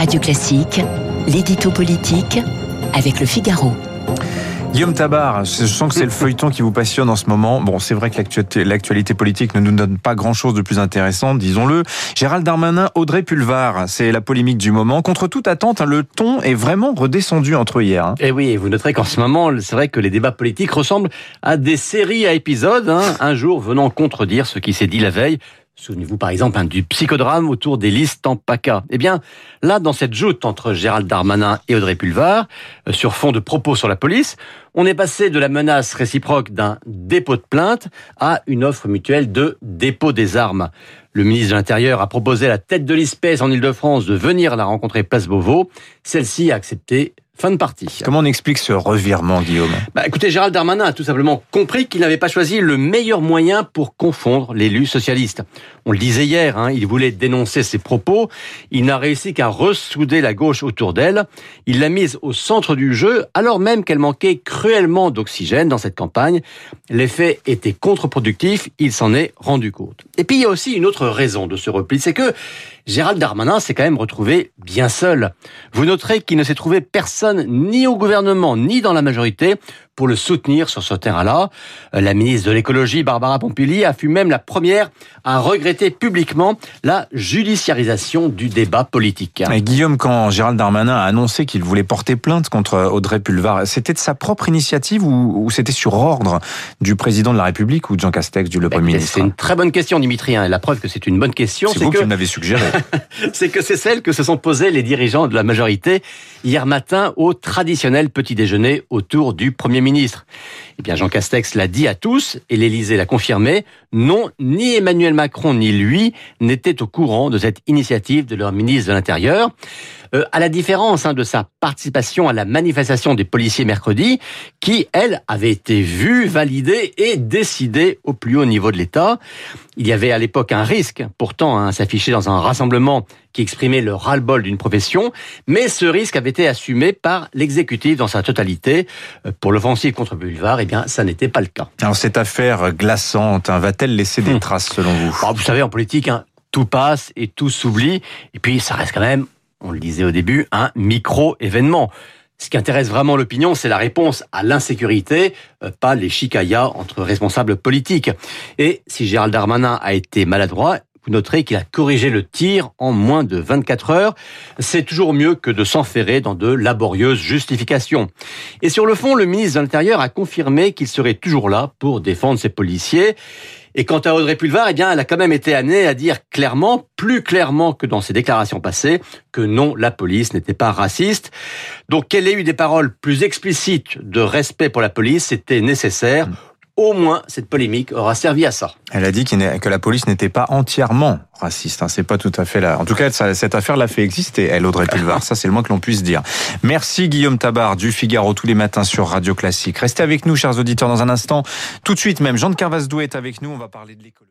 Radio Classique, l'édito politique avec le Figaro. Guillaume Tabar, je sens que c'est le feuilleton qui vous passionne en ce moment. Bon, c'est vrai que l'actualité politique ne nous donne pas grand-chose de plus intéressant, disons-le. Gérald Darmanin, Audrey Pulvar, c'est la polémique du moment. Contre toute attente, le ton est vraiment redescendu entre hier. Hein. Et eh oui, vous noterez qu'en ce moment, c'est vrai que les débats politiques ressemblent à des séries à épisodes, hein. un jour venant contredire ce qui s'est dit la veille. Souvenez-vous par exemple hein, du psychodrame autour des listes en PACA. Eh bien, là, dans cette joute entre Gérald Darmanin et Audrey Pulvar, euh, sur fond de propos sur la police, on est passé de la menace réciproque d'un dépôt de plainte à une offre mutuelle de dépôt des armes. Le ministre de l'Intérieur a proposé à la tête de l'espèce en Ile-de-France de venir la rencontrer place Beauvau. Celle-ci a accepté Fin de partie. Comment on explique ce revirement, Guillaume? Bah, Écoutez, Gérald Darmanin a tout simplement compris qu'il n'avait pas choisi le meilleur moyen pour confondre l'élu socialiste. On le disait hier, hein, il voulait dénoncer ses propos. Il n'a réussi qu'à ressouder la gauche autour d'elle. Il l'a mise au centre du jeu, alors même qu'elle manquait cruellement d'oxygène dans cette campagne. L'effet était contre-productif, il s'en est rendu compte. Et puis il y a aussi une autre raison de ce repli, c'est que Gérald Darmanin s'est quand même retrouvé bien seul. Vous noterez qu'il ne s'est trouvé personne ni au gouvernement ni dans la majorité pour le soutenir sur ce terrain-là. Euh, la ministre de l'écologie, Barbara Pompili, a fut même la première à regretter publiquement la judiciarisation du débat politique. Et Guillaume, quand Gérald Darmanin a annoncé qu'il voulait porter plainte contre Audrey Pulvar, c'était de sa propre initiative ou, c'était sur ordre du président de la République ou de Jean Castex, du le Premier ministre C'est une très bonne question, Dimitri. Hein. La preuve que c'est une bonne question, c'est vous que... qui m'avez suggéré. c'est que c'est celle que se sont posées les dirigeants de la majorité hier matin au traditionnel petit déjeuner autour du Premier ministre Eh bien, Jean Castex l'a dit à tous et l'Élysée l'a confirmé. Non, ni Emmanuel Macron ni lui n'étaient au courant de cette initiative de leur ministre de l'Intérieur. Euh, à la différence hein, de sa participation à la manifestation des policiers mercredi, qui, elle, avait été vue, validée et décidée au plus haut niveau de l'État. Il y avait à l'époque un risque, pourtant, à hein, s'afficher dans un rassemblement qui exprimait le ras-le-bol d'une profession, mais ce risque avait été assumé par l'exécutif dans sa totalité. Euh, pour l'offensive contre Boulevard, eh bien, ça n'était pas le cas. Alors cette affaire glaçante hein, va-t-elle laisser des hmm. traces selon vous? Oh, Vous savez, en politique, tout passe et tout s'oublie, et puis ça reste quand même on le disait au début, un micro-événement. Ce qui intéresse vraiment l'opinion, c'est la réponse à l'insécurité, euh, pas les chicayas entre responsables politiques. Et si Gérald Darmanin a été maladroit, vous noterez qu'il a corrigé le tir en moins de 24 heures. C'est toujours mieux que de s'enferrer dans de laborieuses justifications. Et sur le fond, le ministre de l'Intérieur a confirmé qu'il serait toujours là pour défendre ses policiers. Et quant à Audrey Pulvar, eh bien, elle a quand même été amenée à dire clairement, plus clairement que dans ses déclarations passées, que non, la police n'était pas raciste. Donc qu'elle ait eu des paroles plus explicites de respect pour la police, c'était nécessaire. Mm au moins cette polémique aura servi à ça. Elle a dit que la police n'était pas entièrement raciste. Hein. C'est pas tout à fait là. En tout cas, cette affaire l'a fait exister. Elle, Audrey Pulvar. ça, c'est le moins que l'on puisse dire. Merci Guillaume Tabar du Figaro tous les matins sur Radio Classique. Restez avec nous, chers auditeurs, dans un instant. Tout de suite même, Jean de Carvasdou est avec nous. On va parler de l'écologie.